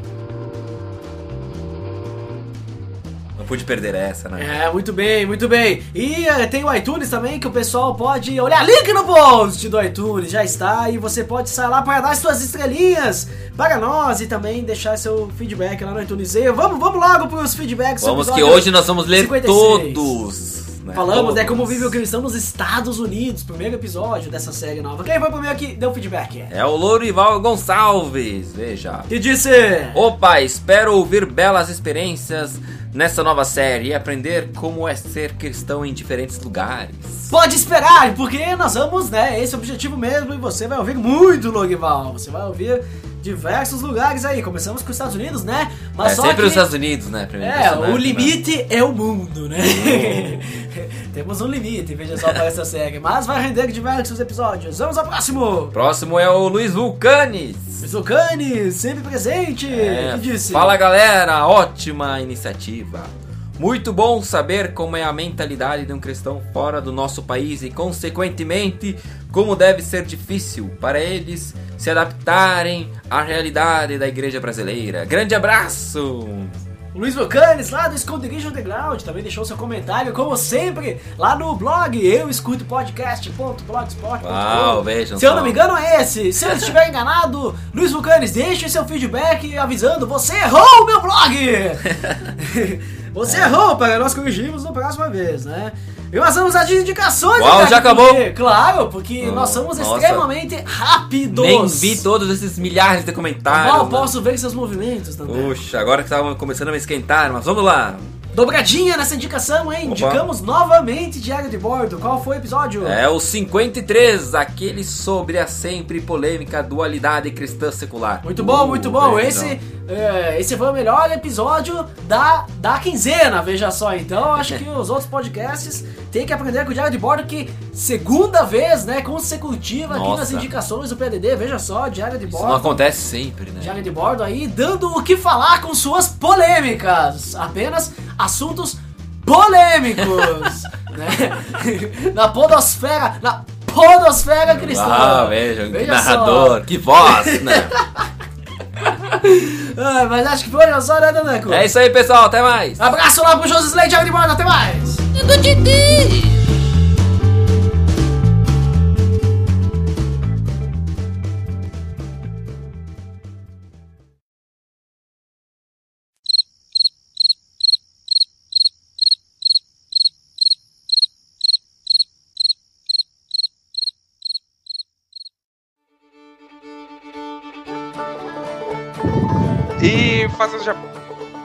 Não pude perder essa, né? É, muito bem, muito bem. E eh, tem o iTunes também, que o pessoal pode olhar link no post do iTunes, já está. E você pode sair lá para dar suas estrelinhas para nós e também deixar seu feedback lá no iTunes. E vamos, vamos logo para os feedbacks. Vamos que hoje nós vamos ler 56. todos. Né? Falamos, né, como vive o cristão nos Estados Unidos, primeiro episódio dessa série nova. Quem foi primeiro que deu feedback? É o Lourival Gonçalves, veja. Que disse... Opa, espero ouvir belas experiências nessa nova série e aprender como é ser cristão em diferentes lugares. Pode esperar, porque nós vamos, né? Esse é o objetivo mesmo e você vai ouvir muito Logival. Você vai ouvir diversos lugares aí. Começamos com os Estados Unidos, né? Mas é só sempre que... os Estados Unidos, né? Primeiro É, o né? limite é o mundo, né? Temos um limite, veja só para essa série. Mas vai render diversos episódios. Vamos ao próximo! Próximo é o Luiz Vulcanes. Zucani, sempre presente! É, que disse? Fala galera, ótima iniciativa. Muito bom saber como é a mentalidade de um cristão fora do nosso país e, consequentemente, como deve ser difícil para eles se adaptarem à realidade da igreja brasileira. Grande abraço! O Luiz Vulcanes, lá do Esconderijo Underground, também deixou seu comentário, como sempre, lá no blog eu escuto podcast.blogspot.com. Uau, vejam Se eu não me engano é esse. Se eu estiver enganado, Luiz Vulcanes, deixe seu feedback avisando, você errou o meu blog! você É. errou, para nós corrigimos na próxima vez, né? E nós vamos às indicações, Uau, já acabou? porque- Claro, porque Oh, nós somos nossa. extremamente rápidos. Nem vi todos esses milhares de comentários. Mal né? posso ver seus movimentos também. Puxa, agora que estavam começando a me esquentar, mas vamos lá. Dobradinha nessa indicação, hein? Opa. Indicamos novamente Diário de Bordo. Qual foi o episódio? É o 53, aquele sobre a sempre polêmica dualidade cristã secular. Muito bom, Uh, muito bom. bem, Esse, então. é, esse foi o melhor episódio da, da quinzena, veja só. Então, acho que os outros podcasts têm que aprender com o Diário de Bordo, que segunda vez, né, consecutiva aqui Nossa. nas indicações do PDD. Veja só, Diário de Isso Bordo. não acontece sempre, né? Diário de Bordo aí, dando o que falar com suas polêmicas. Apenas assuntos polêmicos, né? Na podosfera, na podosfera cristã. Ah, vejam, que Veja narrador, que voz, né? Ah, mas acho que foi só, né, Daneco? é isso aí, pessoal, até mais. Abraço lá pro José Slade, até mais! Faça já.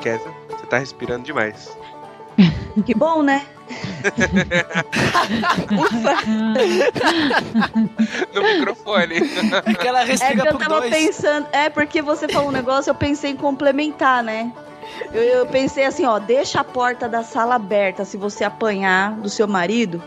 Kézia, você tá respirando demais. Que bom, né? No microfone. Porque ela É respira que eu tava dois. pensando. É porque você falou um negócio, eu pensei em complementar, né? Eu, eu pensei assim, ó, deixa a porta da sala aberta se você apanhar do seu marido.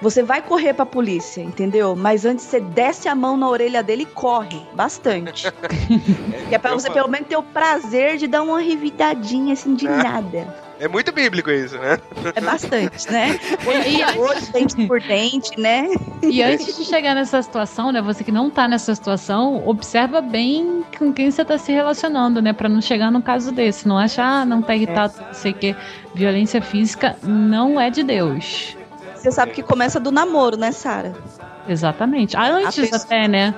Você vai correr pra polícia, entendeu? Mas antes você desce a mão na orelha dele e corre bastante. que é pra você pelo menos ter o prazer de dar uma revidadinha assim de nada. É muito bíblico isso, né? É bastante, né? E, Hoje, dente por dente, né? e antes de chegar nessa situação, né? Você que não tá nessa situação, observa bem com quem você tá se relacionando, né? Pra não chegar num caso desse. Não achar, ah, não tá irritado, não sei o que. Violência física não é de Deus. Você sabe que começa do namoro, né, Sara? Exatamente. Ah, antes pessoa- até, né?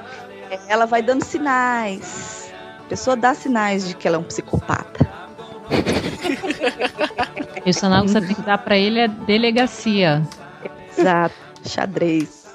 Ela vai dando sinais. A pessoa dá sinais de que ela é um psicopata. E o sinal que você tem que dar pra ele é delegacia. Exato. Xadrez.